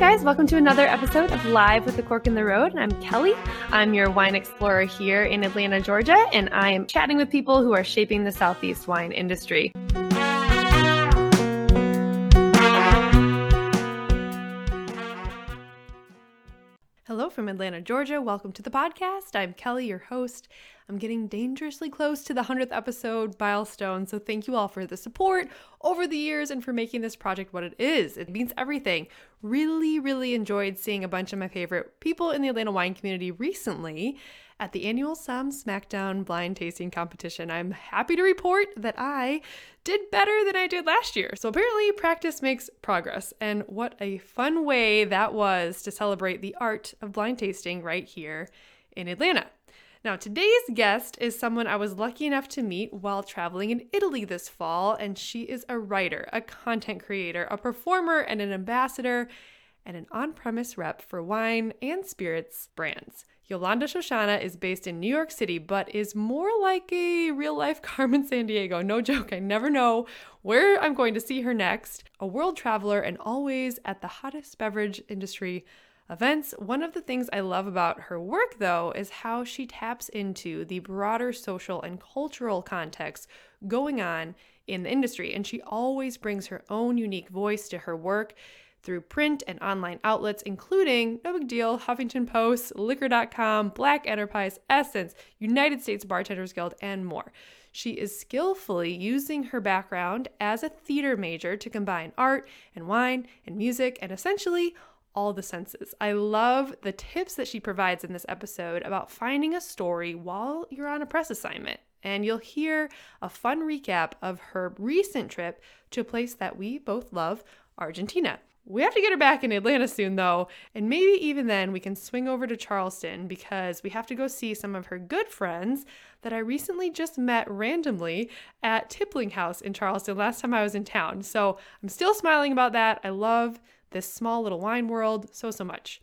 guys. Welcome to another episode of Live with the Cork in the Road. I'm Kelly. I'm your wine explorer here in Atlanta, Georgia, and I am chatting with people who are shaping the Southeast wine industry. From Atlanta, Georgia. Welcome to the podcast. I'm Kelly, your host. I'm getting dangerously close to the 100th episode milestone, so thank you all for the support over the years and for making this project what it is. It means everything. Really, really enjoyed seeing a bunch of my favorite people in the Atlanta wine community recently at the annual Sam Smackdown blind tasting competition. I'm happy to report that I did better than I did last year. So apparently, practice makes progress. And what a fun way that was to celebrate the art of blind tasting right here in Atlanta. Now, today's guest is someone I was lucky enough to meet while traveling in Italy this fall, and she is a writer, a content creator, a performer, and an ambassador, and an on premise rep for wine and spirits brands. Yolanda Shoshana is based in New York City, but is more like a real life Carmen Sandiego. No joke, I never know where I'm going to see her next. A world traveler and always at the hottest beverage industry events. One of the things I love about her work, though, is how she taps into the broader social and cultural context going on in the industry. And she always brings her own unique voice to her work through print and online outlets, including, no big deal, Huffington Post, Liquor.com, Black Enterprise, Essence, United States Bartenders Guild, and more. She is skillfully using her background as a theater major to combine art and wine and music and essentially all the senses. I love the tips that she provides in this episode about finding a story while you're on a press assignment. And you'll hear a fun recap of her recent trip to a place that we both love, Argentina. We have to get her back in Atlanta soon, though, and maybe even then we can swing over to Charleston because we have to go see some of her good friends that I recently just met randomly at Tippling House in Charleston last time I was in town. So I'm still smiling about that. I love this small little wine world so, so much.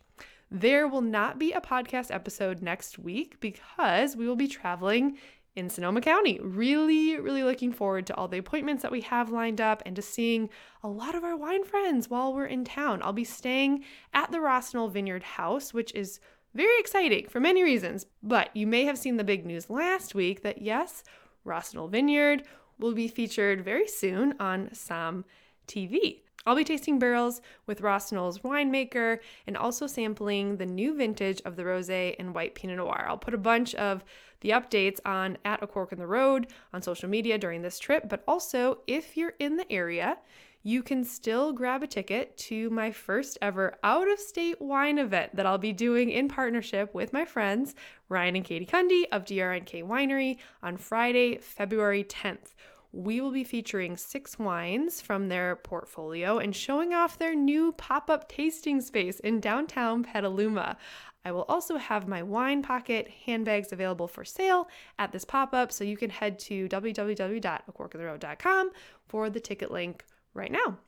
There will not be a podcast episode next week because we will be traveling in Sonoma County. Really, really looking forward to all the appointments that we have lined up and to seeing a lot of our wine friends while we're in town. I'll be staying at the Rossignol Vineyard House, which is very exciting for many reasons. But you may have seen the big news last week that yes, Rossignol Vineyard will be featured very soon on Somm TV. I'll be tasting barrels with Ross Rossignol's winemaker and also sampling the new vintage of the rosé and white Pinot Noir. I'll put a bunch of the updates on at a cork in the road on social media during this trip, but also if you're in the area, you can still grab a ticket to my first ever out of state wine event that I'll be doing in partnership with my friends Ryan and Katie Kunde of DRNK Winery on Friday, February 10th we will be featuring six wines from their portfolio and showing off their new pop up tasting space in downtown Petaluma. I will also have my wine pocket handbags available for sale at this pop up, so you can head to www.acorkintheroad.com for the ticket link right now.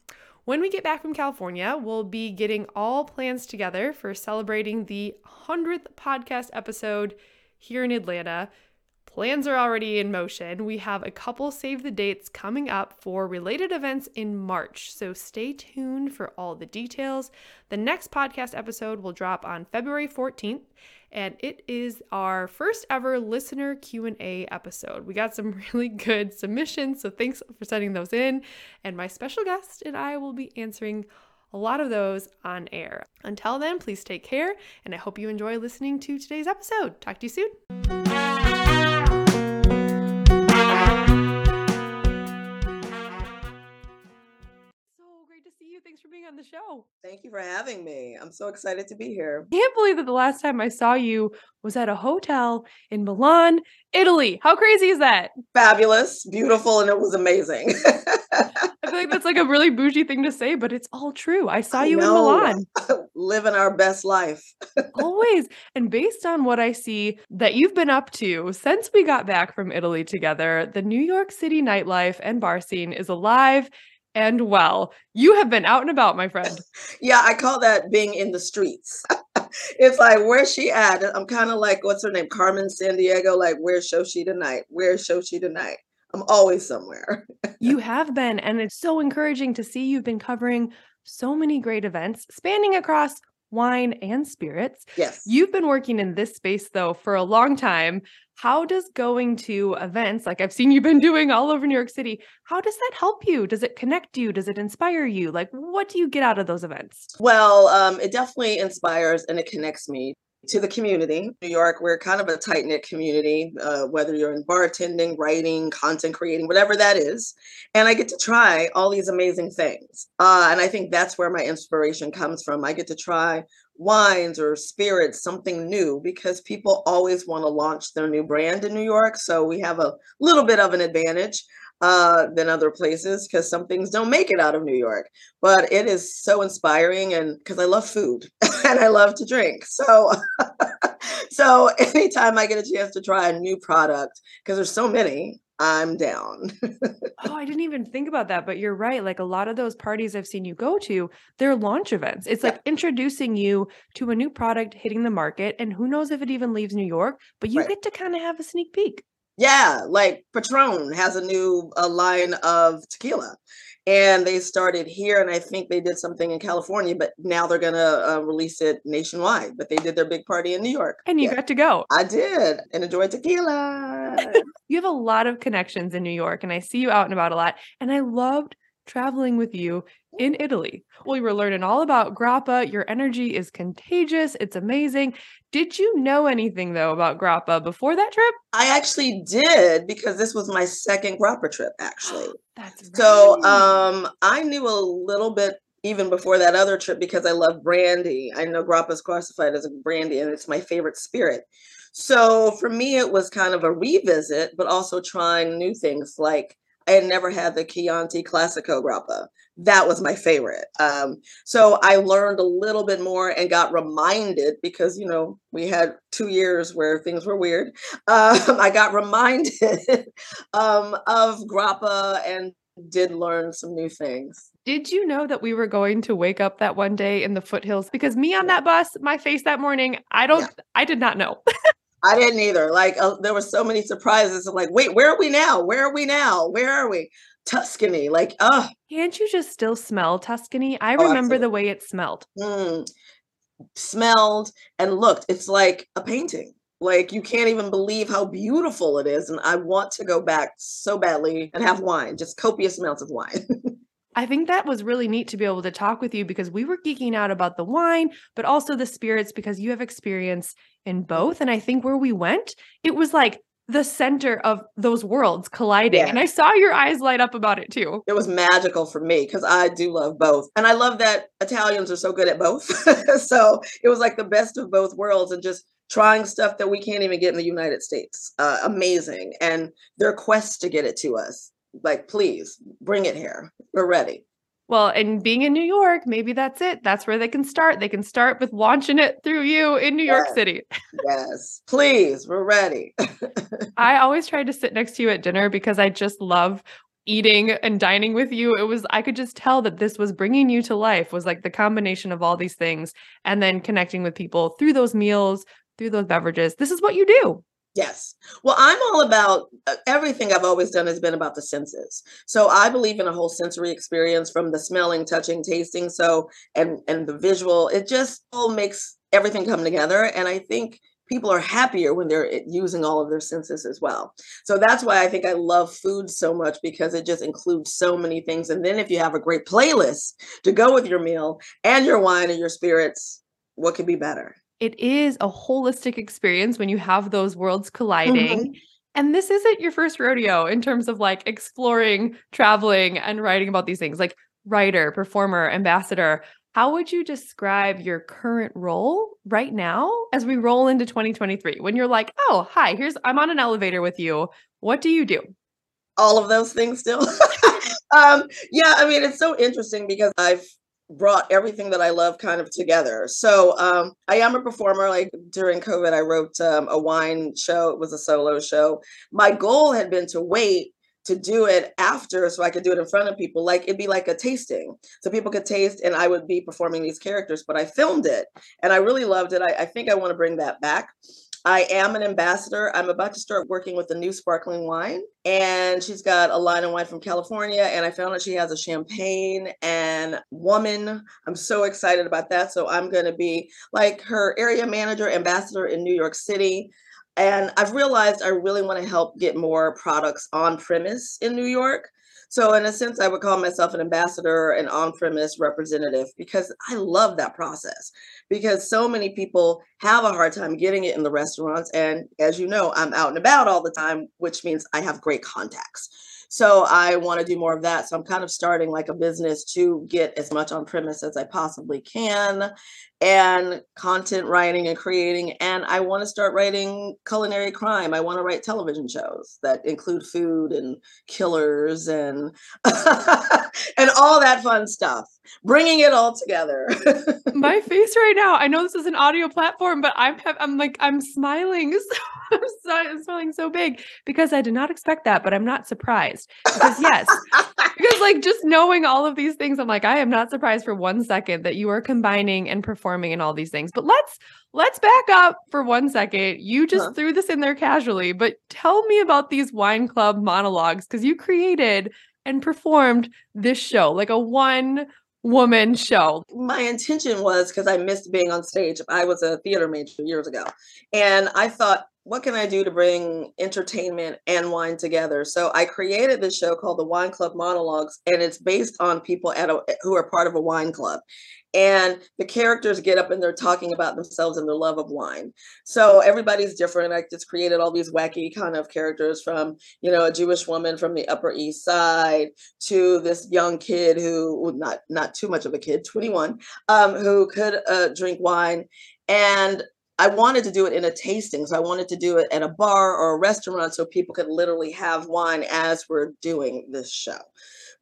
When we get back from California, we'll be getting all plans together for celebrating the 100th podcast episode here in Atlanta. Plans are already in motion. We have a couple save the dates coming up for related events in March, so stay tuned for all the details. The next podcast episode will drop on February 14th, and it is our first ever listener Q&A episode. We got some really good submissions, so thanks for sending those in, and my special guest and I will be answering a lot of those on air. Until then, please take care, and I hope you enjoy listening to today's episode. Talk to you soon. Thanks for being on the show. Thank you for having me. I'm so excited to be here. I can't believe that the last time I saw you was at a hotel in Milan, Italy. How crazy is that? Fabulous, beautiful, and it was amazing. I feel like that's like a really bougie thing to say, but it's all true. I saw you in Milan. Living our best life. Always. And based on what I see that you've been up to since we got back from Italy together, the New York City nightlife and bar scene is alive and well. You have been out and about, my friend. yeah, I call that being in the streets. it's like, where's she at? I'm kind of like, what's her name? Carmen Sandiego. Like, where's Shoshi tonight? Where's Shoshi tonight? I'm always somewhere. you have been. And it's so encouraging to see you've been covering so many great events spanning across wine and spirits. Yes. You've been working in this space though for a long time. How does going to events like I've seen you've been doing all over New York City, how does that help you? Does it connect you? Does it inspire you? Like what do you get out of those events? Well, um, it definitely inspires and it connects me to the community. New York, we're kind of a tight knit community, uh, whether you're in bartending, writing, content creating, whatever that is. And I get to try all these amazing things. Uh, and I think that's where my inspiration comes from. I get to try wines or spirits, something new, because people always want to launch their new brand in New York. So we have a little bit of an advantage uh, than other places because some things don't make it out of New York. But it is so inspiring, and because I love food and I love to drink, so so anytime I get a chance to try a new product, because there's so many, I'm down. oh, I didn't even think about that, but you're right. Like a lot of those parties I've seen you go to, they're launch events. It's yeah. like introducing you to a new product hitting the market, and who knows if it even leaves New York, but you right. get to kind of have a sneak peek. Yeah, like Patron has a new a line of tequila, and they started here, and I think they did something in California, but now they're gonna uh, release it nationwide. But they did their big party in New York, and you yeah. got to go. I did, and enjoyed tequila. you have a lot of connections in New York, and I see you out and about a lot, and I loved traveling with you in Italy. We were learning all about grappa. Your energy is contagious. It's amazing. Did you know anything though about grappa before that trip? I actually did because this was my second grappa trip actually. That's right. So um I knew a little bit even before that other trip because I love brandy. I know grappa is classified as a brandy and it's my favorite spirit. So for me it was kind of a revisit but also trying new things like I had never had the Chianti Classico grappa. That was my favorite. Um, so I learned a little bit more and got reminded because, you know, we had two years where things were weird. Um, I got reminded um, of grappa and did learn some new things. Did you know that we were going to wake up that one day in the foothills? Because me on that bus, my face that morning, I don't, yeah. I did not know. I didn't either. Like uh, there were so many surprises. I'm like, wait, where are we now? Where are we now? Where are we? Tuscany. Like, oh. Can't you just still smell Tuscany? I oh, remember the way it smelled. Mm. Smelled and looked. It's like a painting. Like you can't even believe how beautiful it is. And I want to go back so badly and have wine, just copious amounts of wine. I think that was really neat to be able to talk with you because we were geeking out about the wine, but also the spirits because you have experience in both. And I think where we went, it was like the center of those worlds colliding. Yeah. And I saw your eyes light up about it too. It was magical for me because I do love both. And I love that Italians are so good at both. so it was like the best of both worlds and just trying stuff that we can't even get in the United States. Uh, amazing. And their quest to get it to us like please bring it here we're ready well and being in new york maybe that's it. That's where they can start. They can start with launching it through you in new yes. york city. Yes. Please we're ready. I always tried to sit next to you at dinner because i just love eating and dining with you. It was i could just tell that this was bringing you to life was like the combination of all these things and then connecting with people through those meals through those beverages. This is what you do Yes. Well, I'm all about uh, everything I've always done has been about the senses. So I believe in a whole sensory experience from the smelling, touching, tasting, so and and the visual. It just all makes everything come together and I think people are happier when they're eh, using all of their senses as well. So that's why I think I love food so much because it just includes so many things and then if you have a great playlist to go with your meal and your wine and your spirits, what could be better? It is a holistic experience when you have those worlds colliding. Mm-hmm. And this isn't your first rodeo in terms of like exploring, traveling, and writing about these things like writer, performer, ambassador. How would you describe your current role right now as we roll into 2023? When you're like, oh, hi, here's, I'm on an elevator with you. What do you do? All of those things still. um, yeah, I mean, it's so interesting because I've brought everything that I love kind of together. So um, I am a performer. Like during COVID, I wrote um, a wine show. It was a solo show. My goal had been to wait to do it after so I could do it in front of people. Like it'd be like a tasting. So people could taste and I would be performing these characters, but I filmed it and I really loved it. I, I think I want to bring that back. I am an ambassador. I'm about to start working with a new sparkling wine, and she's got a line of wine from California. And I found out she has a champagne and woman. I'm so excited about that. So I'm going to be like her area manager, ambassador in New York City. And I've realized I really want to help get more products on premise in New York. So, in a sense, I would call myself an ambassador, an on premise representative, because I love that process. Because so many people have a hard time getting it in the restaurants. And as you know, I'm out and about all the time, which means I have great contacts. So I want to do more of that. So I'm kind of starting like a business to get as much on premise as I possibly can and content writing and creating. And I want to start writing culinary crime. I want to write television shows that include food and killers and and all that fun stuff. Bringing it all together. My face right now. I know this is an audio platform, but I'm I'm like I'm smiling. So I'm, I'm smiling so big because I did not expect that, but I'm not surprised because yes, because like just knowing all of these things, I'm like I am not surprised for one second that you are combining and performing performing and all these things. But let's let's back up for one second. You just huh. threw this in there casually, but tell me about these wine club monologues because you created and performed this show, like a one woman show. My intention was because I missed being on stage. I was a theater major years ago. And I thought, what can I do to bring entertainment and wine together? So I created this show called the Wine Club Monologues, and it's based on people at a, who are part of a wine club. And the characters get up and they're talking about themselves and their love of wine. So everybody's different i just created all these wacky kind of characters from you know a jewish woman from the upper east side to this young kid who not not too much of a kid 21 um, who could uh, drink wine. And I wanted to do it in a tasting. So I wanted to do it at a bar or a restaurant so people could literally have wine as we're doing this show.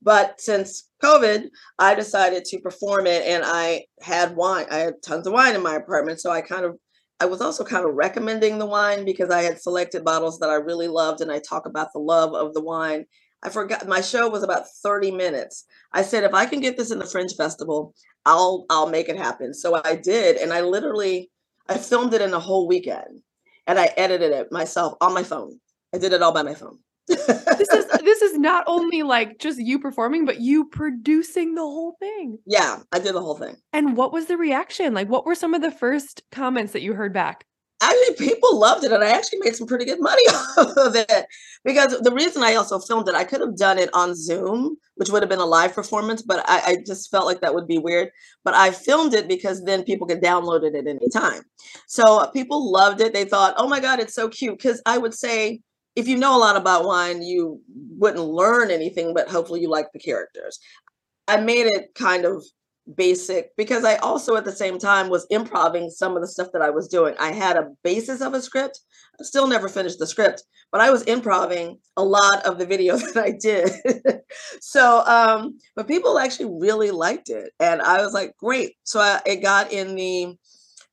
But since COVID, I decided to perform it and I had wine. I had tons of wine in my apartment. So I kind of, I was also kind of recommending the wine because I had selected bottles that I really loved and I talk about the love of the wine. I forgot my show was about 30 minutes. I said if I can get this in the Fringe Festival, I'll I'll make it happen. So I did and I literally I filmed it in a whole weekend and I edited it myself on my phone. I did it all by my phone this is this is not only like just you performing, but you producing the whole thing. Yeah, I did the whole thing. And what was the reaction? Like, what were some of the first comments that you heard back? Actually, people loved it, and I actually made some pretty good money off of it. Because the reason I also filmed it, I could have done it on Zoom, which would have been a live performance, but I, I just felt like that would be weird. But I filmed it because then people could download it at any time. So people loved it. They thought, "Oh my god, it's so cute!" Because I would say if you know a lot about wine, you wouldn't learn anything, but hopefully you like the characters. I made it kind of basic because I also at the same time was improving some of the stuff that I was doing. I had a basis of a script. I still never finished the script, but I was improving a lot of the video that I did. so, um, but people actually really liked it. And I was like, great. So I, it got in the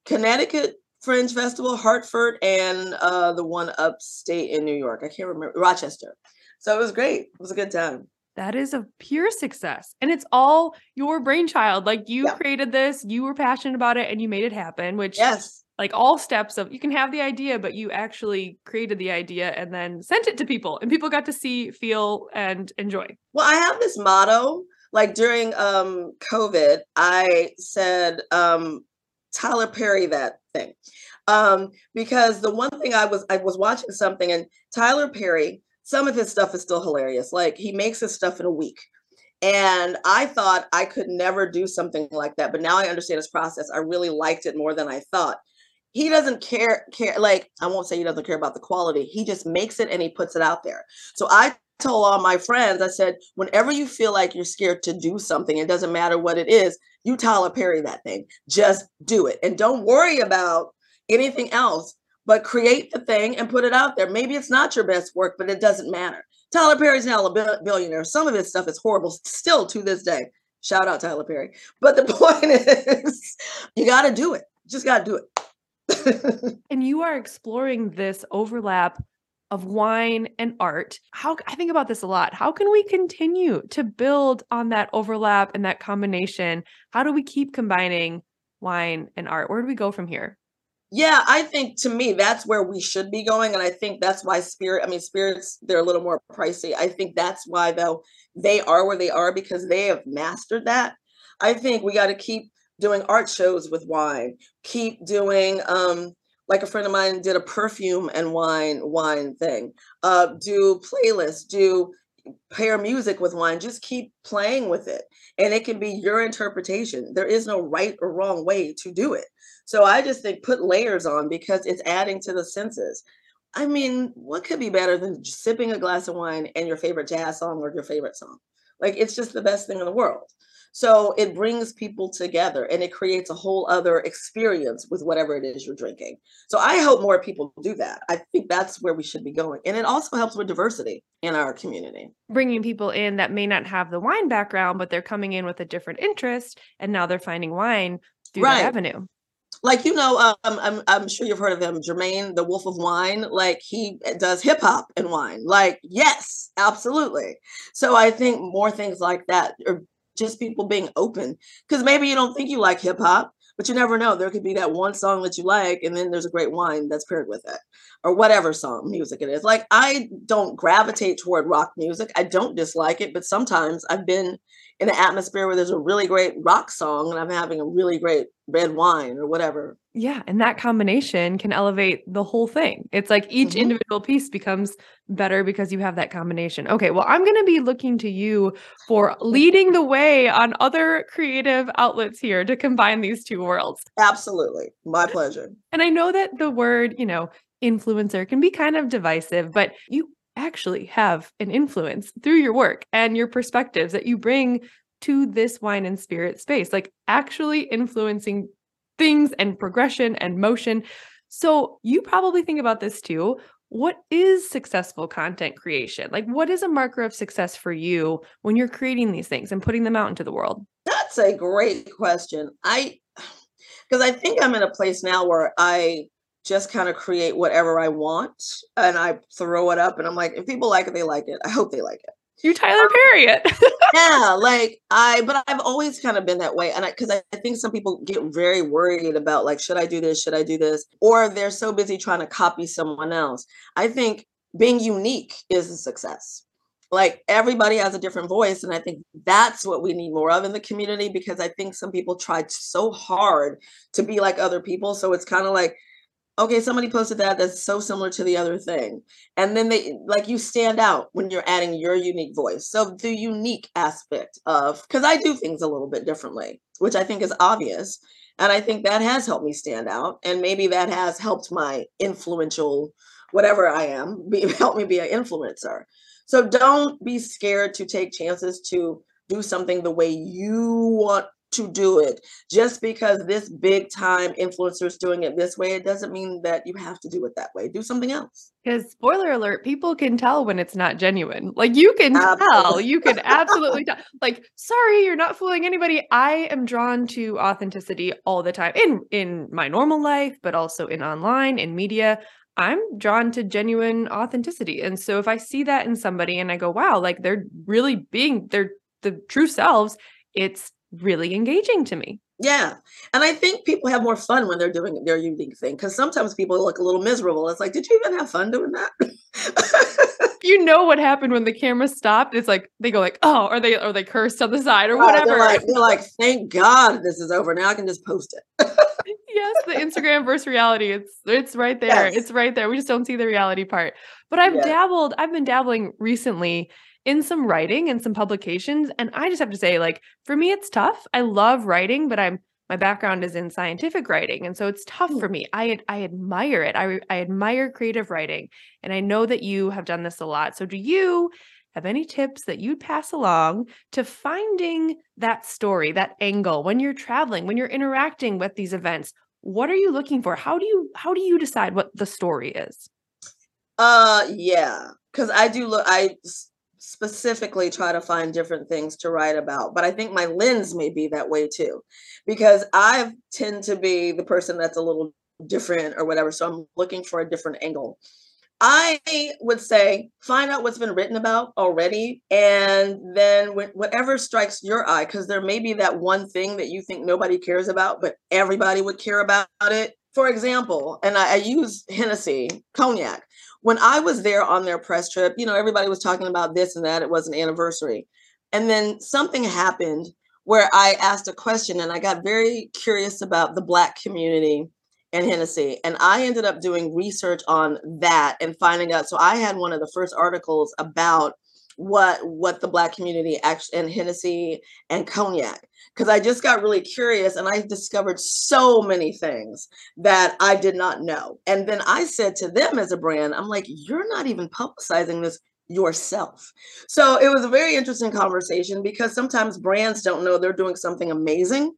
Connecticut Fringe Festival, Hartford, and uh, the one upstate in New York. I can't remember Rochester. So it was great. It was a good time. That is a pure success. And it's all your brainchild. Like you yeah. created this, you were passionate about it, and you made it happen, which yes. Like all steps of you can have the idea, but you actually created the idea and then sent it to people, and people got to see, feel, and enjoy. Well, I have this motto. Like during um COVID, I said, um, Tyler Perry that thing. Um, because the one thing I was I was watching something and Tyler Perry, some of his stuff is still hilarious. Like he makes his stuff in a week. And I thought I could never do something like that, but now I understand his process. I really liked it more than I thought. He doesn't care care like I won't say he doesn't care about the quality. He just makes it and he puts it out there. So I told all my friends, I said, whenever you feel like you're scared to do something, it doesn't matter what it is, you Tyler Perry that thing. Just do it. And don't worry about anything else, but create the thing and put it out there. Maybe it's not your best work, but it doesn't matter. Tyler Perry's now a billionaire. Some of his stuff is horrible still to this day. Shout out Tyler Perry. But the point is, you got to do it. Just got to do it. and you are exploring this overlap of wine and art. How I think about this a lot. How can we continue to build on that overlap and that combination? How do we keep combining wine and art? Where do we go from here? Yeah, I think to me that's where we should be going, and I think that's why spirit. I mean, spirits they're a little more pricey. I think that's why though they are where they are because they have mastered that. I think we got to keep doing art shows with wine. Keep doing um like a friend of mine did a perfume and wine wine thing. Uh do playlists, do pair music with wine. Just keep playing with it. And it can be your interpretation. There is no right or wrong way to do it. So I just think put layers on because it's adding to the senses. I mean, what could be better than sipping a glass of wine and your favorite jazz song or your favorite song? Like it's just the best thing in the world. So it brings people together and it creates a whole other experience with whatever it is you're drinking. So I hope more people do that. I think that's where we should be going. And it also helps with diversity in our community. Bringing people in that may not have the wine background, but they're coming in with a different interest and now they're finding wine through right. that avenue like you know um, I'm, I'm sure you've heard of him jermaine the wolf of wine like he eh, does hip-hop and wine like yes absolutely. So i think more things like that or just people being open because maybe you don't think you like hip-hop but you never know there could be that one song that you like and then there's a great wine that's paired with it or whatever song music it is. Like i don't gravitate toward rock music i don't dislike it but sometimes i've been in an atmosphere where there's a really great rock song and I'm having a really great red wine or whatever. Yeah. And that combination can elevate the whole thing. It's like each mm-hmm. individual piece becomes better because you have that combination. Okay. Well, I'm going to be looking to you for leading the way on other creative outlets here to combine these two worlds. Absolutely. My pleasure. And I know that the word, you know, influencer can be kind of divisive, but you actually have an influence through your work and your perspectives that you bring to this wine and spirit space, like actually influencing things and progression and motion. So you probably think about this too. What is successful content creation? Like, what is a marker of success for you when you're creating these things and putting them out into the world? That's a great question. I, because I think I'm in a place now where I just kind of create whatever I want and I throw it up and I'm like, if people like it, they like it. I hope they like it. You Tyler um, Perry it. yeah, like I, but I've always kind of been that way. And I, cause I, I think some people get very worried about like, should I do this? Should I do this? Or they're so busy trying to copy someone else. I think being unique is a success. Like everybody has a different voice. And I think that's what we need more of in the community because I think some people tried so hard to be like other people. So it's kind of like, okay, somebody posted that that's so similar to the other thing. And then they like you stand out when you're adding your unique voice. So the unique aspect of because I do things a little bit differently, which I think is obvious. And I think that has helped me stand out. And maybe that has helped my influential, whatever I am, be help me be an influencer. So don't be scared to take chances to do something the way you want to do it. Just because this big time influencer is doing it this way, it doesn't mean that you have to do it that way. Do something else. Because spoiler alert, people can tell when it's not genuine. Like you can absolutely. tell, you can absolutely tell. Like, sorry, you're not fooling anybody. I am drawn to authenticity all the time in in my normal life, but also in online, in media. I'm drawn to genuine authenticity. And so if I see that in somebody and I go, wow, like they're really being their the true selves, it's really engaging to me. Yeah. And I think people have more fun when they're doing their unique thing because sometimes people look a little miserable. It's like, did you even have fun doing that? you know what happened when the camera stopped. It's like they go like, oh, or they or they cursed on the side or oh, whatever. They're like, they're like, thank God this is over. Now I can just post it. yes, the Instagram versus reality. It's it's right there. Yes. It's right there. We just don't see the reality part. But I've dabbled, I've been dabbling recently in some writing and some publications. And I just have to say, like, for me, it's tough. I love writing, but I'm my background is in scientific writing and so it's tough for me. I i admire it. I i admire creative writing and i know that you have done this a lot. So do you have any tips that you'd pass along to finding that story that angle when you're traveling when you're interacting with these events? What are you looking for? How do you how do you decide what the story is? Uh yeah because i do look i specifically try to find different things to write about but i think my lens may be that way too because i tend to be the person that's a little different or whatever so i'm looking for a different angle i would say find out what's been written about already and then whatever strikes your eye because there may be that one thing that you think nobody cares about but everybody would care about it for example, and I, I use Hennessy cognac. When I was there on their press trip, you know, everybody was talking about this and that. It was an anniversary. And then something happened where I asked a question and I got very curious about the Black community and Hennessy. And I ended up doing research on that and finding out. So I had one of the first articles about what what the black community actually and Hennessy and cognac because I just got really curious and I discovered so many things that I did not know. And then I said to them as a brand, I'm like, you're not even publicizing this yourself. So it was a very interesting conversation because sometimes brands don't know they're doing something amazing.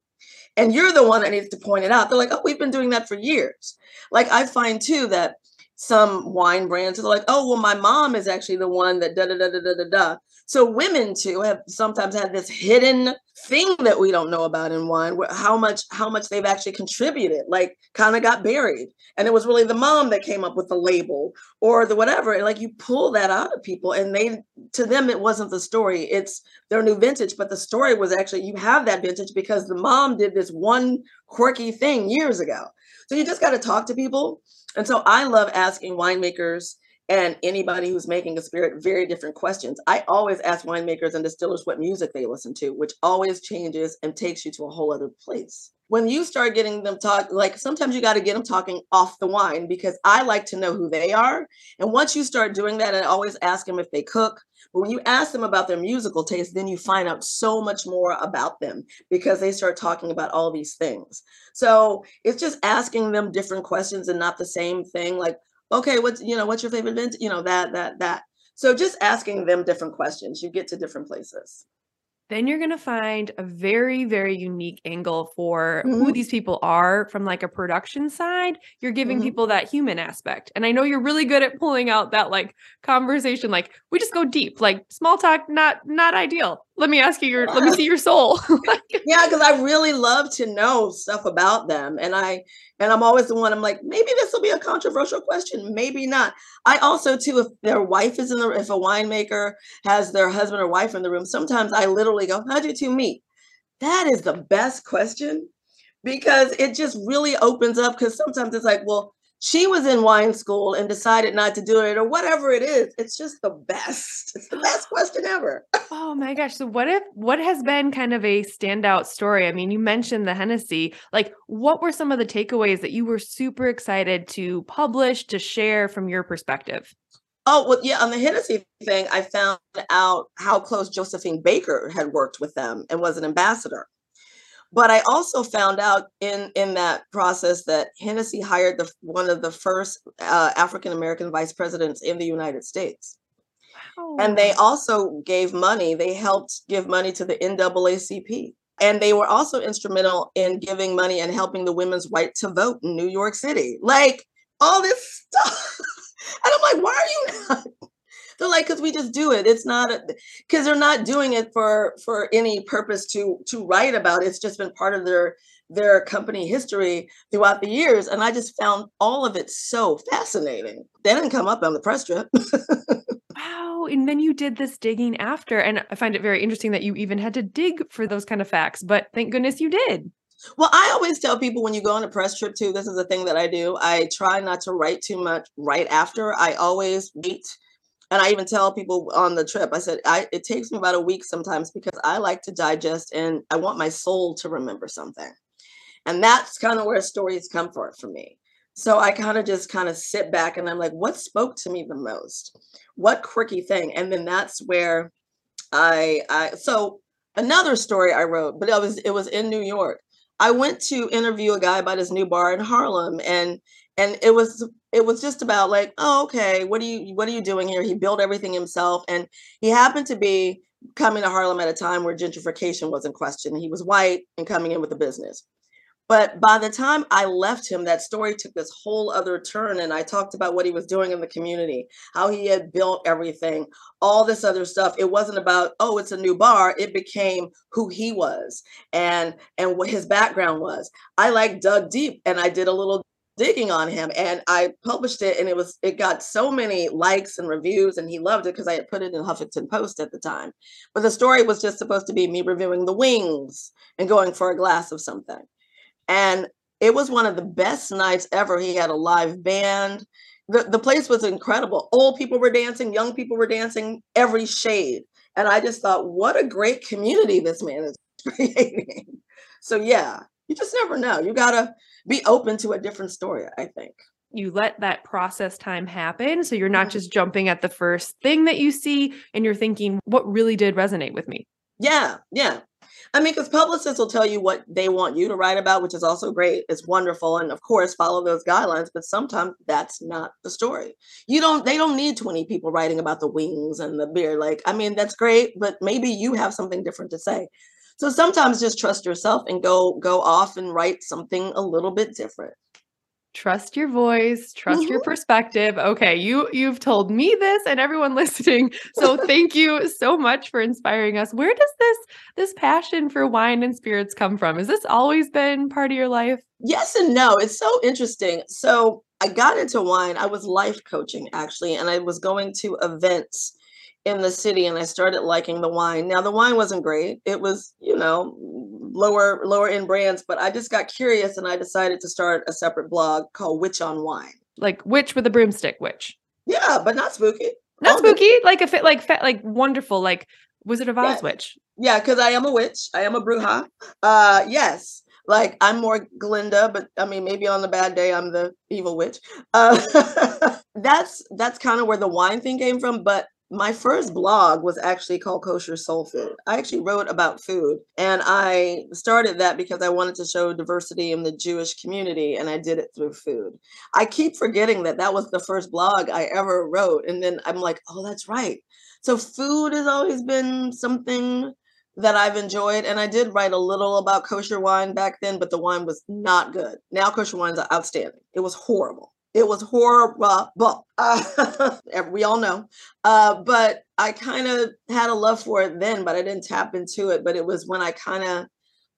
And you're the one that needs to point it out. They're like, oh, we've been doing that for years. Like I find too that some wine brands are like, oh, well, my mom is actually the one that da da da da da da da. So women too have sometimes had this hidden thing that we don't know about in wine, how much how much they've actually contributed, like kind of got buried, and it was really the mom that came up with the label or the whatever. And like you pull that out of people, and they to them it wasn't the story; it's their new vintage. But the story was actually you have that vintage because the mom did this one quirky thing years ago. So you just got to talk to people. And so I love asking winemakers and anybody who's making a spirit very different questions. I always ask winemakers and distillers what music they listen to, which always changes and takes you to a whole other place. When you start getting them talk, like sometimes you got to get them talking off the wine because I like to know who they are. And once you start doing that, I always ask them if they cook. But when you ask them about their musical taste, then you find out so much more about them because they start talking about all these things. So it's just asking them different questions and not the same thing. Like, okay, what's you know, what's your favorite vintage? You know, that, that, that. So just asking them different questions, you get to different places then you're going to find a very very unique angle for mm-hmm. who these people are from like a production side you're giving mm-hmm. people that human aspect and i know you're really good at pulling out that like conversation like we just go deep like small talk not not ideal let me ask you your let me see your soul. Yeah because i really love to know stuff about them and i and i'm always the one i'm like maybe this will be a controversial question maybe not. I also too if their wife is in the if a winemaker has their husband or wife in the room sometimes i literally go how'd you two meet? That is the best question because it just really opens up because sometimes it's like well she was in wine school and decided not to do it or whatever it is it's just the best. It's the best question ever. Oh my gosh so what if what has been kind of a standout story? I mean you mentioned the hennessy like what were some of the takeaways that you were super excited to publish to share from your perspective? Oh, well, yeah, on the Hennessy thing, I found out how close Josephine Baker had worked with them and was an ambassador. But I also found out in in that process that Hennessy hired the one of the first uh, African American vice presidents in the United States. Wow. And they also gave money. They helped give money to the NAACP. And they were also instrumental in giving money and helping the women's right to vote in New York City. Like all this stuff. and I'm like, why are you not they're like, because we just do it. It's not because they're not doing it for for any purpose to to write about. It's just been part of their their company history throughout the years. And I just found all of it so fascinating. They didn't come up on the press trip. wow. And then you did this digging after. And I find it very interesting that you even had to dig for those kind of facts, but thank goodness you did. Well, I always tell people when you go on a press trip too, this is a thing that I do. I try not to write too much right after. I always wait and I even tell people on the trip, I said, I it takes me about a week sometimes because I like to digest and I want my soul to remember something. And that's kind of where stories come for for me. So I kind of just kind of sit back and I'm like, what spoke to me the most? What quirky thing? And then that's where I I so another story I wrote, but it was it was in New York. I went to interview a guy about his new bar in Harlem and and it was it was just about like oh okay what are you what are you doing here? He built everything himself and he happened to be coming to harlem at a time where gentrification was in question he was white and coming in with a business. But by the time i left him that story took this whole other turn and i talked about what he was doing in the community how he had built everything all this other stuff. It wasn't about oh it's a new bar. It became who he was and and what his background was. I like dug deep and i did a little digging on him and I published it and it was it got so many likes and reviews and he loved it because I had put it in Huffington Post at the time. But the story was just supposed to be me reviewing the wings and going for a glass of something. And It was one of the best nights ever. He had a live band. The, the place was incredible. Old people were dancing, young people were dancing, every shade. And I just thought, what a great community this man is creating. So, yeah, you just never know. You got to be open to a different story, I think. You let that process time happen. So you're not mm-hmm. just jumping at the first thing that you see and you're thinking, what really did resonate with me? Yeah, yeah. I mean, because publicists will tell you what they want you to write about, which is also great. It's wonderful. And of course, follow those guidelines, but sometimes that's not the story. You don't, they don't need 20 people writing about the wings and the beer. Like, I mean, that's great, but maybe you have something different to say. So sometimes just trust yourself and go go off and write something a little bit different. Trust your voice trust mm-hmm. your perspective. Okay you you've told me this and everyone listening. So thank you so much for inspiring us. Where does this this passion for wine and spirits come from? Has this always been part of your life? Yes and no. It's so interesting. So i got into wine. I was life coaching actually and i was going to events in the city and I started liking the wine. Now the wine wasn't great. It was, you know, lower lower end brands, but I just got curious and I decided to start a separate blog called Witch on Wine. Like witch with a broomstick witch. Yeah, but not spooky. Not All spooky, good. like a fit like like wonderful like Wizard of Oz yeah. witch. Yeah, cuz I am a witch. I am a bruja. Uh yes. Like I'm more Glinda, but I mean maybe on the bad day I'm the evil witch. Uh that's that's kind of where the wine thing came from, but my first blog was actually called Kosher Soul Food. I actually wrote about food and I started that because I wanted to show diversity in the Jewish community and I did it through food. I keep forgetting that that was the first blog I ever wrote. And then I'm like, oh, that's right. So food has always been something that I've enjoyed. And I did write a little about kosher wine back then, but the wine was not good. Now kosher wines are outstanding. It was horrible. It was horrible. Uh, we all know. Uh, but I kind of had a love for it then, but I didn't tap into it. But it was when I kind of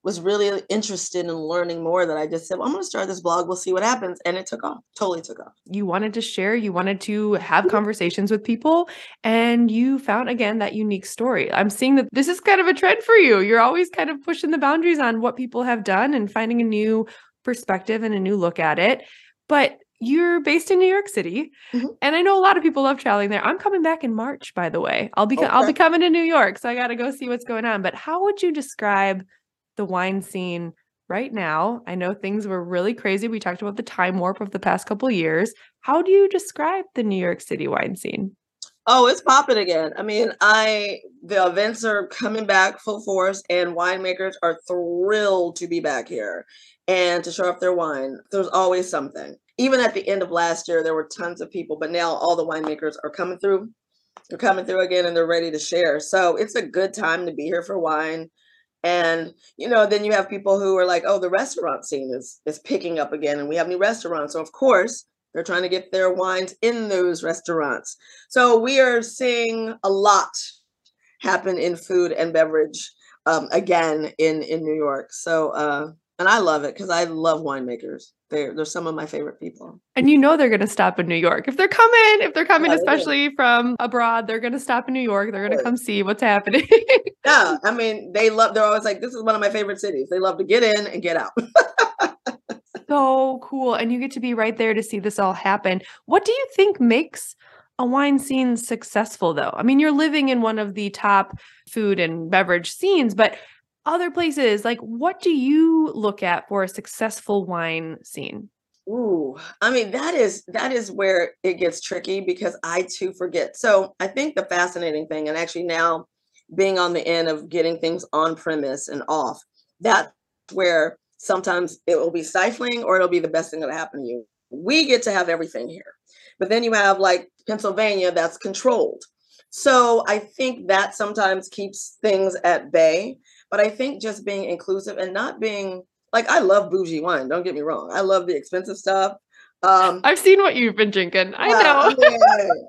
was really interested in learning more that I just said, well, I'm going to start this blog. We'll see what happens. And it took off, totally took off. You wanted to share, you wanted to have mm-hmm. conversations with people, and you found again that unique story. I'm seeing that this is kind of a trend for you. You're always kind of pushing the boundaries on what people have done and finding a new perspective and a new look at it. But you're based in New York City, mm-hmm. and I know a lot of people love traveling there. I'm coming back in March, by the way. I'll be okay. I'll be coming to New York, so I got to go see what's going on. But how would you describe the wine scene right now? I know things were really crazy. We talked about the time warp of the past couple years. How do you describe the New York City wine scene? Oh, it's popping again. I mean, I the events are coming back full force, and winemakers are thrilled to be back here and to show off their wine. There's always something even at the end of last year, there were tons of people, but now all the winemakers are coming through. They're coming through again and they're ready to share. So it's a good time to be here for wine. And you know, then you have people who are like, "Oh, the restaurant scene is is picking up again, and we have new restaurants." So of course, they're trying to get their wines in those restaurants. So we are seeing a lot happen in food and beverage um, again in in New York. So uh, and I love it because I love winemakers. They're they're some of my favorite people. And you know they're going to stop in New York if they're coming. If they're coming, yeah, especially from abroad, they're going to stop in New York. They're going to come see what's happening. yeah, I mean they love. They're always like, "This is one of my favorite cities." They love to get in and get out. so cool, and you get to be right there to see this all happen. What do you think makes a wine scene successful, though? I mean, you're living in one of the top food and beverage scenes, but other places like what do you look at for a successful wine scene Ooh, I mean that is that is where it gets tricky because I too forget. So I think the fascinating thing, and actually now being on the end of getting things on premise and off, that's where sometimes it will be stifling or it'll be the best thing that happened to you. We get to have everything here, but then you have like Pennsylvania that's controlled. So I think that sometimes keeps things at bay. But I think just being inclusive and not being like I love bougie wine. Don't get me wrong. I love the expensive stuff. Um, I've seen what you've been drinking. I know. Uh,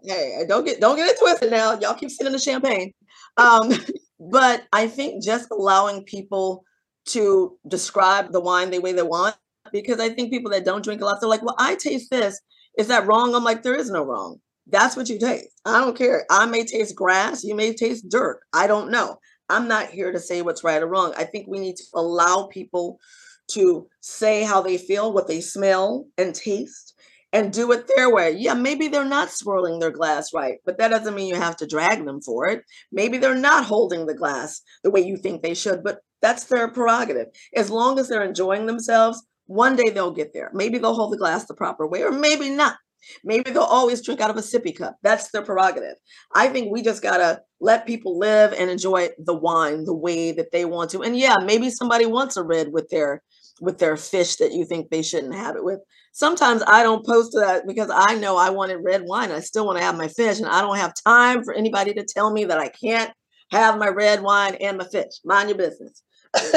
hey, hey, don't get don't get it twisted now. Y'all keep sending the champagne. Um, but I think just allowing people to describe the wine the way they want, because I think people that don't drink a lot, they're like, "Well, I taste this. Is that wrong?" I'm like, "There is no wrong. That's what you taste. I don't care. I may taste grass. You may taste dirt. I don't know. I'm not here to say what's right or wrong. I think we need to allow people to say how they feel, what they smell and taste, and do it their way. Yeah, maybe they're not swirling their glass right, but that doesn't mean you have to drag them for it. Maybe they're not holding the glass the way you think they should, but that's their prerogative. As long as they're enjoying themselves, one day they'll get there. Maybe they'll hold the glass the proper way, or maybe not. Maybe they'll always drink out of a sippy cup. That's their prerogative. I think we just got to let people live and enjoy the wine the way that they want to. And yeah, maybe somebody wants a red with their with their fish that you think they shouldn't have it with. Sometimes I don't post that because I know I wanted red wine. I still want to have my fish and I don't have time for anybody to tell me that I can't have my red wine and my fish. Mind your business.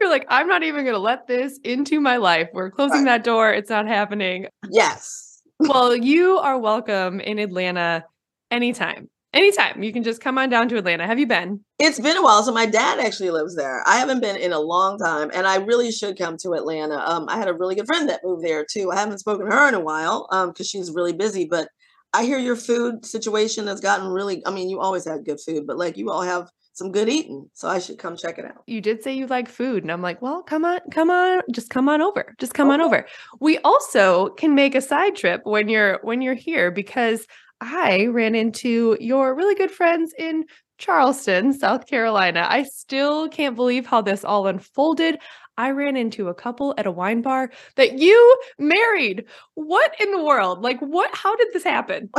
You're like, I'm not even going to let this into my life. We're closing right. that door. It's not happening. Yes. well, you are welcome in Atlanta anytime. Anytime. You can just come on down to Atlanta. Have you been? It's been a while. So my dad actually lives there. I haven't been in a long time, and I really should come to Atlanta. Um, I had a really good friend that moved there too. I haven't spoken to her in a while um because she's really busy, but I hear your food situation has gotten really. I mean, you always had good food, but like you all have some good eating. So I should come check it out. You did say you like food. And I'm like, well, come on, come on, just come on over. Just come okay. on over. We also can make a side trip when you're when you're here because I ran into your really good friends in Charleston, South Carolina. I still can't believe how this all unfolded. I ran into a couple at a wine bar that you married. What in the world? Like, what? How did this happen?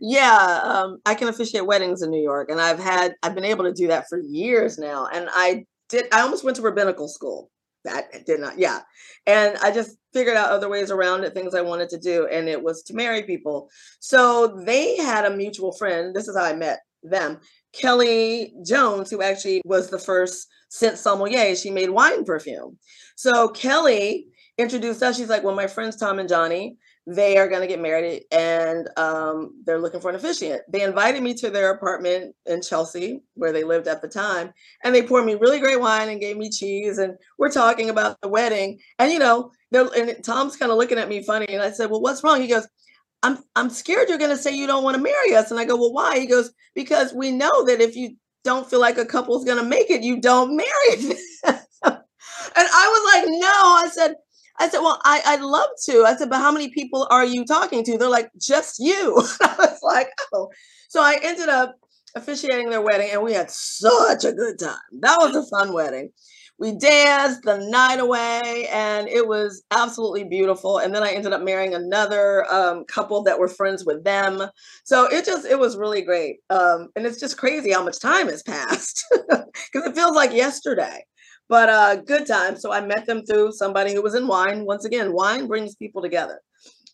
yeah, um, I can officiate weddings in New York, and I've had I've been able to do that for years now. And I did. I almost went to rabbinical school. That did not. Yeah, and I just figured out other ways around it, things I wanted to do, and it was to marry people. So they had a mutual friend. This is how I met them. Kelly Jones, who actually was the first scent sommelier, she made wine perfume. So Kelly introduced us. She's like, well, my friends Tom and Johnny, they are going to get married and um, they're looking for an officiant. They invited me to their apartment in Chelsea, where they lived at the time, and they poured me really great wine and gave me cheese. And we're talking about the wedding. And you know, they're and Tom's kind of looking at me funny. And I said, "Well, what's wrong?" He goes, "I'm I'm scared you're to say you don't want to marry us." And I go, "Well, why?" He goes, "Because we know that if you don't feel like a couple's to make it, you don't marry them." and I was like, "No," I said I said, well, I, I'd love to. I said, but how many people are you talking to? They're like, just you. I was like, oh. So I ended up officiating their wedding and we had such a good time. That was a fun wedding. We danced the night away and it was absolutely beautiful. And then I ended up marrying another um, couple that were friends with them. So it just, it was really great. Um, and it's just crazy how much time has passed because it feels like yesterday but uh good time so i met them through somebody who was in wine once again wine brings people together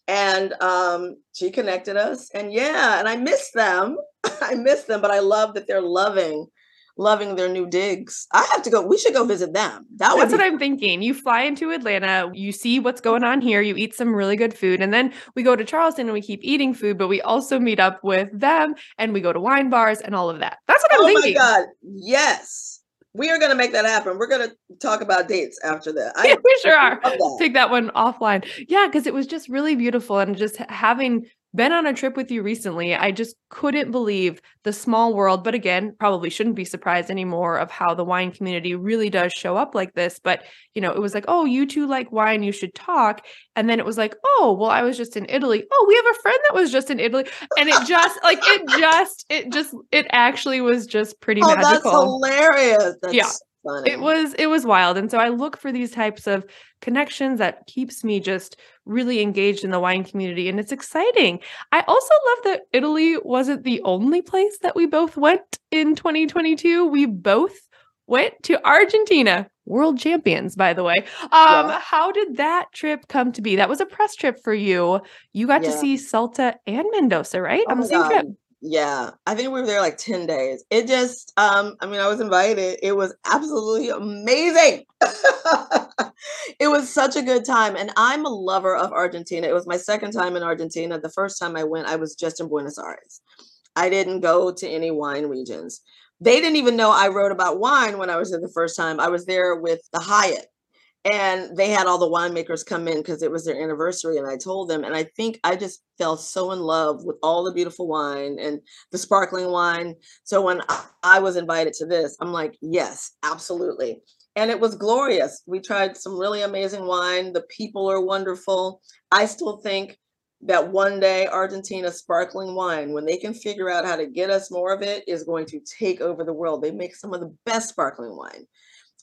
and um she connected us and yeah and i miss them i miss them but i love that they're loving loving their new digs i have to go we should go visit them that that's what i'm thinking you fly into atlanta you see what's going on here you eat some really good food and then we go to charleston and we keep eating food but we also meet up with them and we go to wine bars and all of that that's what i'm oh thinking oh my god yes we are going to make that happen. We're going to talk about dates after that. I, yeah, we sure are. That. Take that one offline. Yeah, because it was just really beautiful and just having been on a trip with you recently. I just couldn't believe the small world, but again, probably shouldn't be surprised anymore of how the wine community really does show up like this. But, you know, it was like, oh, you two like wine, you should talk. And then it was like, oh, well, I was just in Italy. Oh, we have a friend that was just in Italy. And it just, like, it just, it just, it actually was just pretty oh, magical. That's hilarious. That's yeah. Funny. It was it was wild. And so I look for these types of connections that keeps me just really engaged in the wine community and it's exciting. I also love that Italy wasn't the only place that we both went in 2022. We both went to Argentina, world champions, by the way. Um, yeah. How did that trip come to be? That was a press trip for you. You got yeah. to see Salta and Mendoza, right? Oh on the same God. trip. Yeah, I think we were there like 10 days. It just, um, I mean, I was invited. It was absolutely amazing. it was such a good time. And I'm a lover of Argentina. It was my second time in Argentina. The first time I went, I was just in Buenos Aires. I didn't go to any wine regions. They didn't even know I wrote about wine when I was there the first time. I was there with the Hyatt and they had all the winemakers come in because it was their anniversary and i told them and i think i just fell so in love with all the beautiful wine and the sparkling wine so when i was invited to this i'm like yes absolutely and it was glorious. We tried some really amazing wine. The people are wonderful. I still think that one day Argentina sparkling wine, when they can figure out how to get us more of it, is going to take over the world. They make some of the best sparkling wine.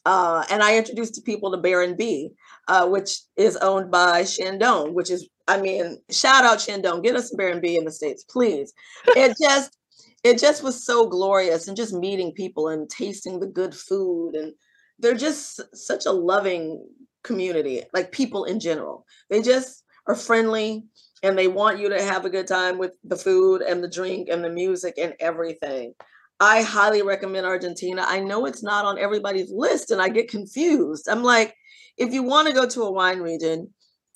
Uh, and I introduced to people to Baron B, uh, which is owned by Chandon, which is, I mean, shout out Chandon, get us some Baron B in the States, please. It just, it just was so glorious and just meeting people and tasting the good food. And they're just such a loving community, like people in general. They just are friendly and they want you to have a good time with the food and the drink and the music and everything. I highly recommend Argentina. I know it's not on everybody's list and I get confused. I'm like, if you want to go to a wine region,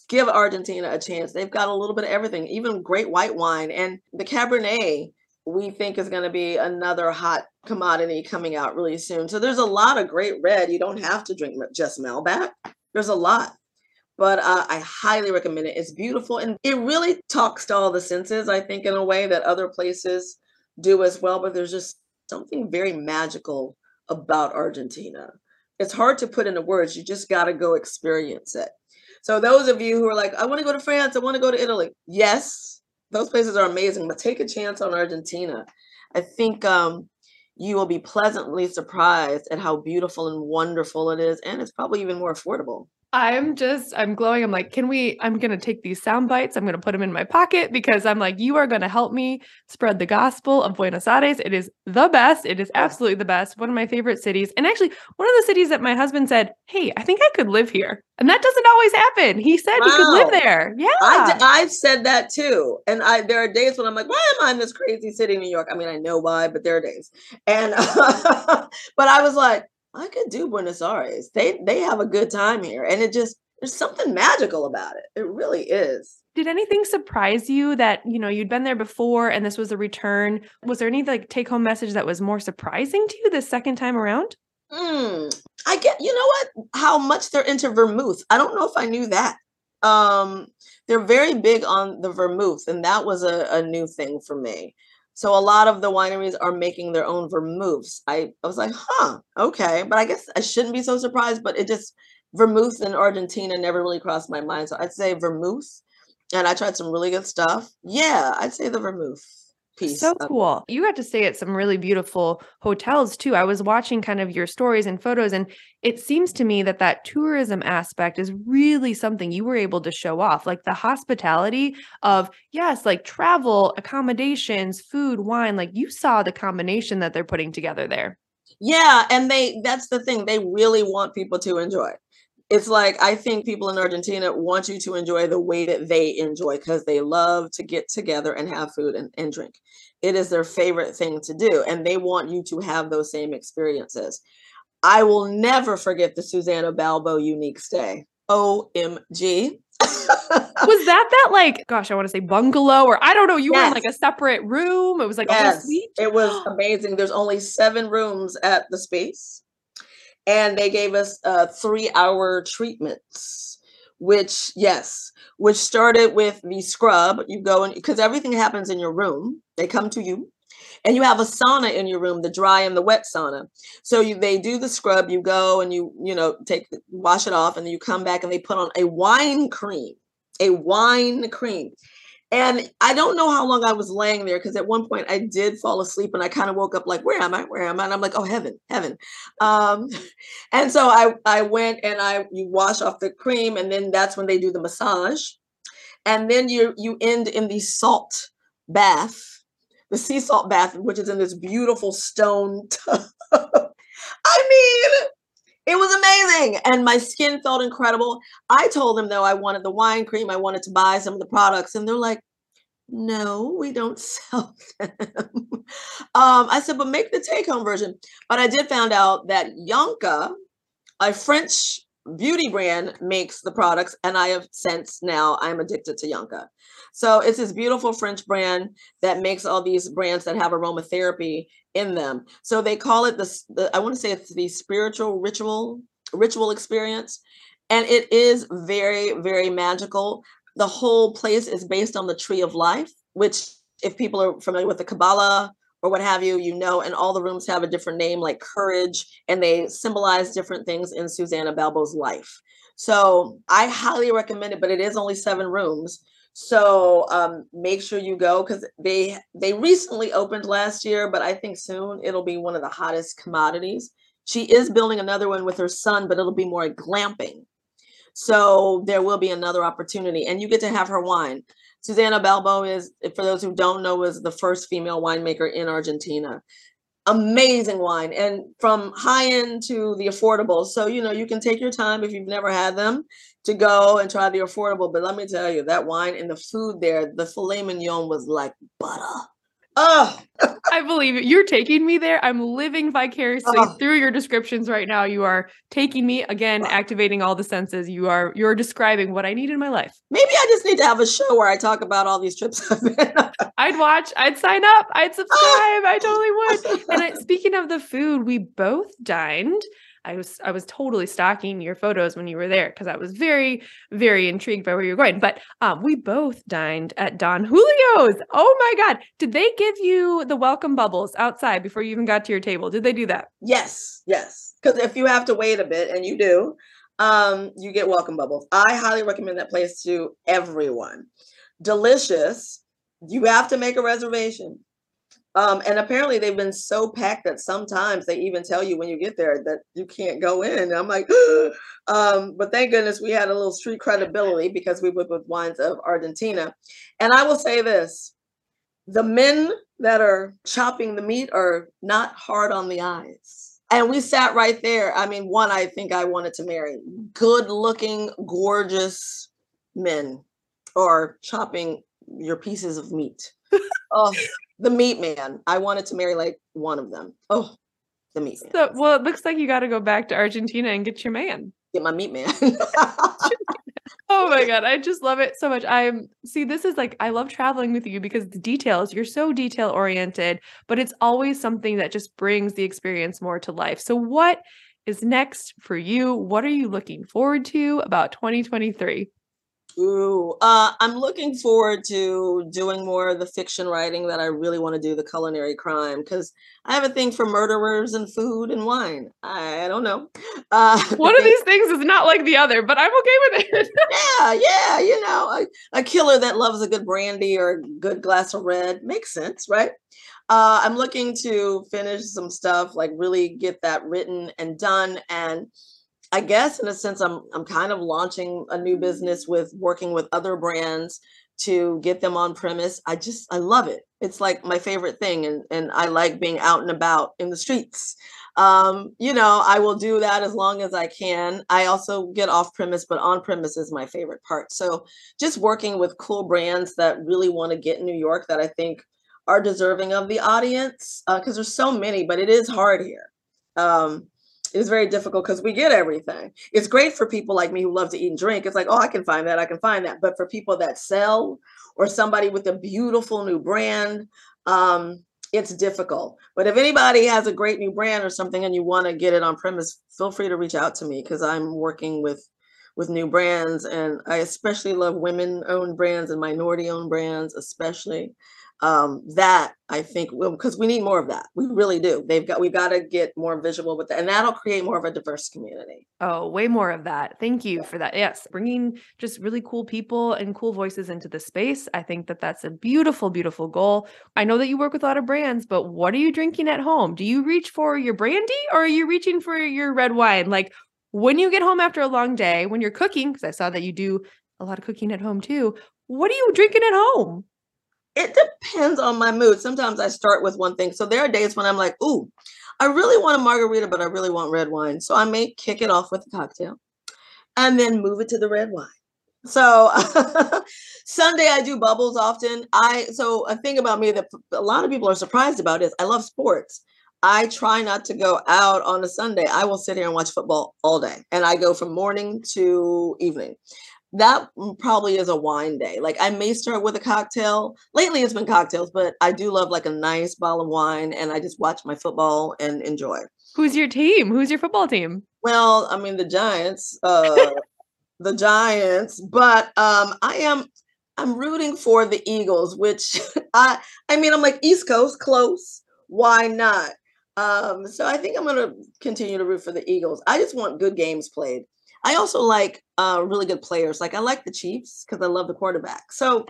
give Argentina a chance. They've got a little bit of everything, even great white wine. And the Cabernet, we think is going to be another hot commodity coming out really soon. So there's a lot of great red. You don't have to drink just Malbec. There's a lot. But uh, I highly recommend it. It's beautiful and it really talks to all the senses, I think, in a way that other places do as well. But there's just something very magical about Argentina. It's hard to put into words. You just got to go experience it. So, those of you who are like, I want to go to France, I want to go to Italy. Yes, those places are amazing, but take a chance on Argentina. I think um, you will be pleasantly surprised at how beautiful and wonderful it is. And it's probably even more affordable. I'm just, I'm glowing. I'm like, can we? I'm going to take these sound bites. I'm going to put them in my pocket because I'm like, you are going to help me spread the gospel of Buenos Aires. It is the best. It is absolutely the best. One of my favorite cities. And actually, one of the cities that my husband said, Hey, I think I could live here. And that doesn't always happen. He said wow. he could live there. Yeah. I, I've said that too. And I, there are days when I'm like, why am I in this crazy city, New York? I mean, I know why, but there are days. And, but I was like, I could do Buenos Aires. They they have a good time here, and it just there's something magical about it. It really is. Did anything surprise you that you know you'd been there before and this was a return? Was there any like take home message that was more surprising to you the second time around? Mm, I get you know what how much they're into vermouth. I don't know if I knew that. Um, they're very big on the vermouth, and that was a, a new thing for me. So a lot of the wineries are making their own vermouths. I, I was like, huh, okay. But I guess I shouldn't be so surprised, but it just vermouth in Argentina never really crossed my mind. So I'd say vermouth. And I tried some really good stuff. Yeah, I'd say the vermouth piece. So cool. You got to stay at some really beautiful hotels too. I was watching kind of your stories and photos, and it seems to me that that tourism aspect is really something you were able to show off. Like the hospitality of, yes, like travel, accommodations, food, wine. Like you saw the combination that they're putting together there. Yeah. And they, that's the thing, they really want people to enjoy it's like I think people in Argentina want you to enjoy the way that they enjoy because they love to get together and have food and, and drink. It is their favorite thing to do, and they want you to have those same experiences. I will never forget the Susana Balbo unique stay. OMG. was that that like gosh i want to say bungalow or i don't know you yes. were in like a separate room it was like yes. a suite it was amazing there's only seven rooms at the space and they gave us uh, three hour treatments which yes which started with the scrub. You go and because everything happens in your room. They come to you and you have a sauna in your room the dry and the wet sauna. So you they do the scrub you go and you you know take wash it off and then you come back and they put on a wine cream a wine cream and I don't know how long I was laying there because at one point I did fall asleep and I kind of woke up like, where am I? Where am I? And I'm like, oh heaven, heaven. Um, and so I I went and I you wash off the cream and then that's when they do the massage. And then you you end in the salt bath, the sea salt bath, which is in this beautiful stone tub. I mean, it was amazing. And my skin felt incredible. I told them though I wanted the wine cream, I wanted to buy some of the products, and they're like, no, we don't sell them. um, I said, but make the take home version. But I did find out that Yonka, a French beauty brand, makes the products, and I have since now I'm addicted to Yonka. So it's this beautiful French brand that makes all these brands that have aromatherapy in them. So they call it the, the I want to say it's the spiritual ritual ritual experience. And it is very, very magical. The whole place is based on the tree of life, which if people are familiar with the Kabbalah or what have you, you know, and all the rooms have a different name like courage and they symbolize different things in Susana Balbo's life. So I highly recommend it, but it is only seven rooms. So um, make sure you go because they they recently opened last year, but I think soon it'll be one of the hottest commodities. She is building another one with her son, but it'll be more glamping. So there will be another opportunity, and you get to have her wine. Susana Balbo is, for those who don't know, was the first female winemaker in Argentina. Amazing wine, and from high end to the affordable. So you know you can take your time if you've never had them to go and try the affordable. But let me tell you, that wine and the food there, the filet mignon was like butter. Oh, I believe it. You're taking me there. I'm living vicariously oh. through your descriptions right now. You are taking me again, activating all the senses. You are you're describing what I need in my life. Maybe I just need to have a show where I talk about all these trips I've been. I'd watch. I'd sign up. I'd ah! subscribe. I totally would. And I, speaking of the food, we both dined I was I was totally stalking your photos when you were there because I was very very intrigued by where you were going. But um, we both dined at Don Julio's. Oh my God! Did they give you the welcome bubbles outside before you even got to your table? Did they do that? Yes, yes. Because if you have to wait a bit, and you do, um, you get welcome bubbles. I highly recommend that place to everyone. Delicious. You have to make a reservation. Um, and apparently they've been so packed that sometimes they even tell you when you get there that you can't go in. And I'm like, um, but thank goodness we had a little street credibility because we went with wines of Argentina. And I will say this the men that are chopping the meat are not hard on the eyes. And we sat right there. I mean, one I think I wanted to marry good looking, gorgeous men are chopping your pieces of meat. Oh, the meat man. I wanted to marry like one of them. Oh, the meat man. So, well, it looks like you got to go back to Argentina and get your man. Get my meat man. oh my god, I just love it so much. I'm see, this is like I love traveling with you because the details, you're so detail oriented, but it's always something that just brings the experience more to life. So what is next for you? What are you looking forward to about 2023? Ooh, uh, I'm looking forward to doing more of the fiction writing that I really want to do, the culinary crime, because I have a thing for murderers and food and wine. I don't know. Uh, One of these things is not like the other, but I'm okay with it. yeah, yeah, you know, a, a, killer that loves a good brandy or a good glass of red makes sense, right? Uh, I'm looking to finish some stuff, like really get that written and done, and I guess in a sense I'm I'm kind of launching a new business with working with other brands to get them on premise. I just I love it. It's like my favorite thing and and I like being out and about in the streets. Um, you know, I will do that as long as I can. I also get off premise, but on premise is my favorite part. So just working with cool brands that really want to get in New York that I think are deserving of the audience because uh, there's so many, but it is hard here. Um, it's very difficult because we get everything. It's great for people like me who love to eat and drink. It's like, oh, I can find that, I can find that. But for people that sell or somebody with a beautiful new brand, um, it's difficult. But if anybody has a great new brand or something and you want to get it on premise, feel free to reach out to me because I'm working with with new brands and I especially love women owned brands and minority owned brands especially um, that I think because we need more of that. We really do. They've got we've got to get more visual with that, and that'll create more of a diverse community. Oh, way more of that. Thank you yeah. for that. Yes, bringing just really cool people and cool voices into the space. I think that that's a beautiful, beautiful goal. I know that you work with a lot of brands, but what are you drinking at home? Do you reach for your brandy or are you reaching for your red wine? Like when you get home after a long day, when you're cooking, because I saw that you do a lot of cooking at home too. What are you drinking at home? it depends on my mood. Sometimes I start with one thing. So there are days when I'm like, ooh, I really want a margarita, but I really want red wine. So I may kick it off with a cocktail and then move it to the red wine. So Sunday I do bubbles often. I so a thing about me that a lot of people are surprised about is I love sports. I try not to go out on a Sunday. I will sit here and watch football all day. And I go from morning to evening that probably is a wine day. Like I may start with a cocktail. Lately it's been cocktails, but I do love like a nice bottle of wine and I just watch my football and enjoy. Who's your team? Who's your football team? Well, I mean the Giants, uh the Giants, but um I am I'm rooting for the Eagles, which I I mean I'm like East Coast close, why not? Um, so I think I'm going to continue to root for the Eagles. I just want good games played. I also like uh, really good players. Like I like the Chiefs because I love the quarterback. So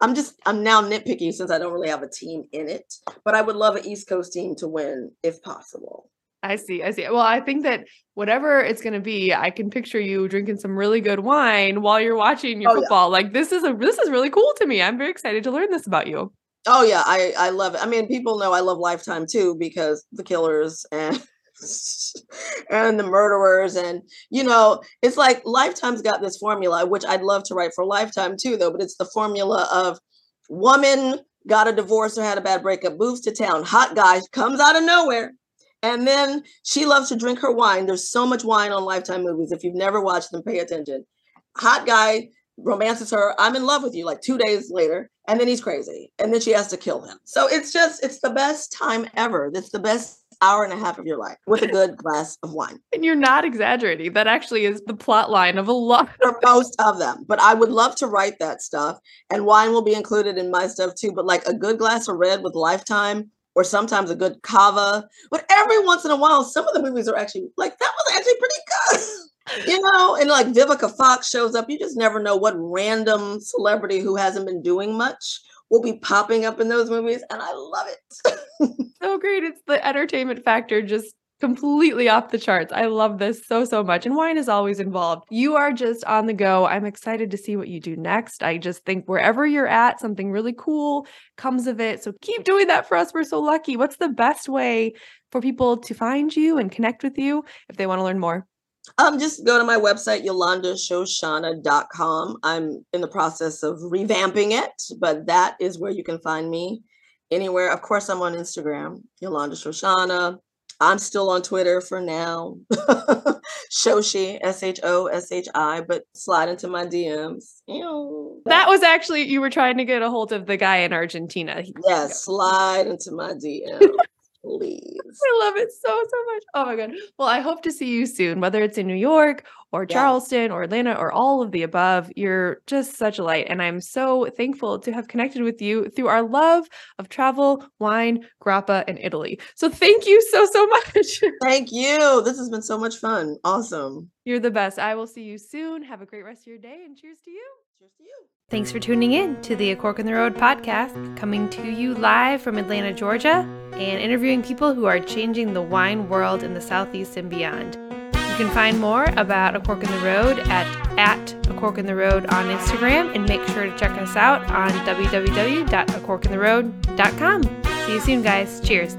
I'm just I'm now nitpicky since I don't really have a team in it. But I would love an East Coast team to win if possible. I see. I see. Well, I think that whatever it's going to be, I can picture you drinking some really good wine while you're watching your oh, football. Yeah. Like this is a this is really cool to me. I'm very excited to learn this about you. Oh yeah, I I love it. I mean, people know I love Lifetime too because the killers and and the murderers and you know, it's like Lifetime's got this formula which I'd love to write for Lifetime too though, but it's the formula of woman got a divorce or had a bad breakup, moves to town, hot guy comes out of nowhere. And then she loves to drink her wine. There's so much wine on Lifetime movies. If you've never watched them, pay attention. Hot guy romances her. I'm in love with you like two days later. And then he's crazy. And then she has to kill him. So it's just, it's the best time ever. It's the best hour and a half of your life with a good glass of wine. And you're not exaggerating. That actually is the plot line of a lot. For most of them. But I would love to write that stuff. And wine will be included in my stuff too. But like a good glass of red with lifetime or sometimes a good cava. But every once in a while, some of the movies are actually like that was actually pretty good. you know, and like Vivica Fox shows up. You just never know what random celebrity who hasn't been doing much will be popping up in those movies, and I love it. so great! It's the entertainment factor just completely off the charts. I love this so, so much. And wine is always involved. You are just on the go. I'm excited to see what you do next. I just think wherever you're at, something really cool comes of it. So keep doing that for us. We're so lucky. What's the best way for people to find you and connect with you if they want to learn more? Um, just go to my website, yolandashoshana.com. I'm in the process of revamping it, but that is where you can find me anywhere. Of course, I'm on Instagram, Yolanda Shoshana. I'm still on Twitter for now. Shoshi, S H O S H I, but slide into my DMs. Ew. That was actually, you were trying to get a hold of the guy in Argentina. Yes, slide into my DMs please. I love it so, so much. Oh my God. Well, I hope to see you soon, whether it's in New York or Charleston or Atlanta or all of the above. You're just such a light. And I'm so thankful to have connected with you through our love of travel, wine, grappa, and Italy. So thank you so, so much. Thank you. This has been so much fun. Awesome. You're the best. I will see you soon. Have a great rest of your day and cheers to you. Cheers to you. Thanks for tuning in to the A Cork in the Road podcast, coming to you live from Atlanta, Georgia, and interviewing people who are changing the wine world in the Southeast and beyond. You can find more about A Cork in the Road at, at A Cork in the Road on Instagram, and make sure to check us out on www.acorkintheroad.com. See you soon, guys. Cheers.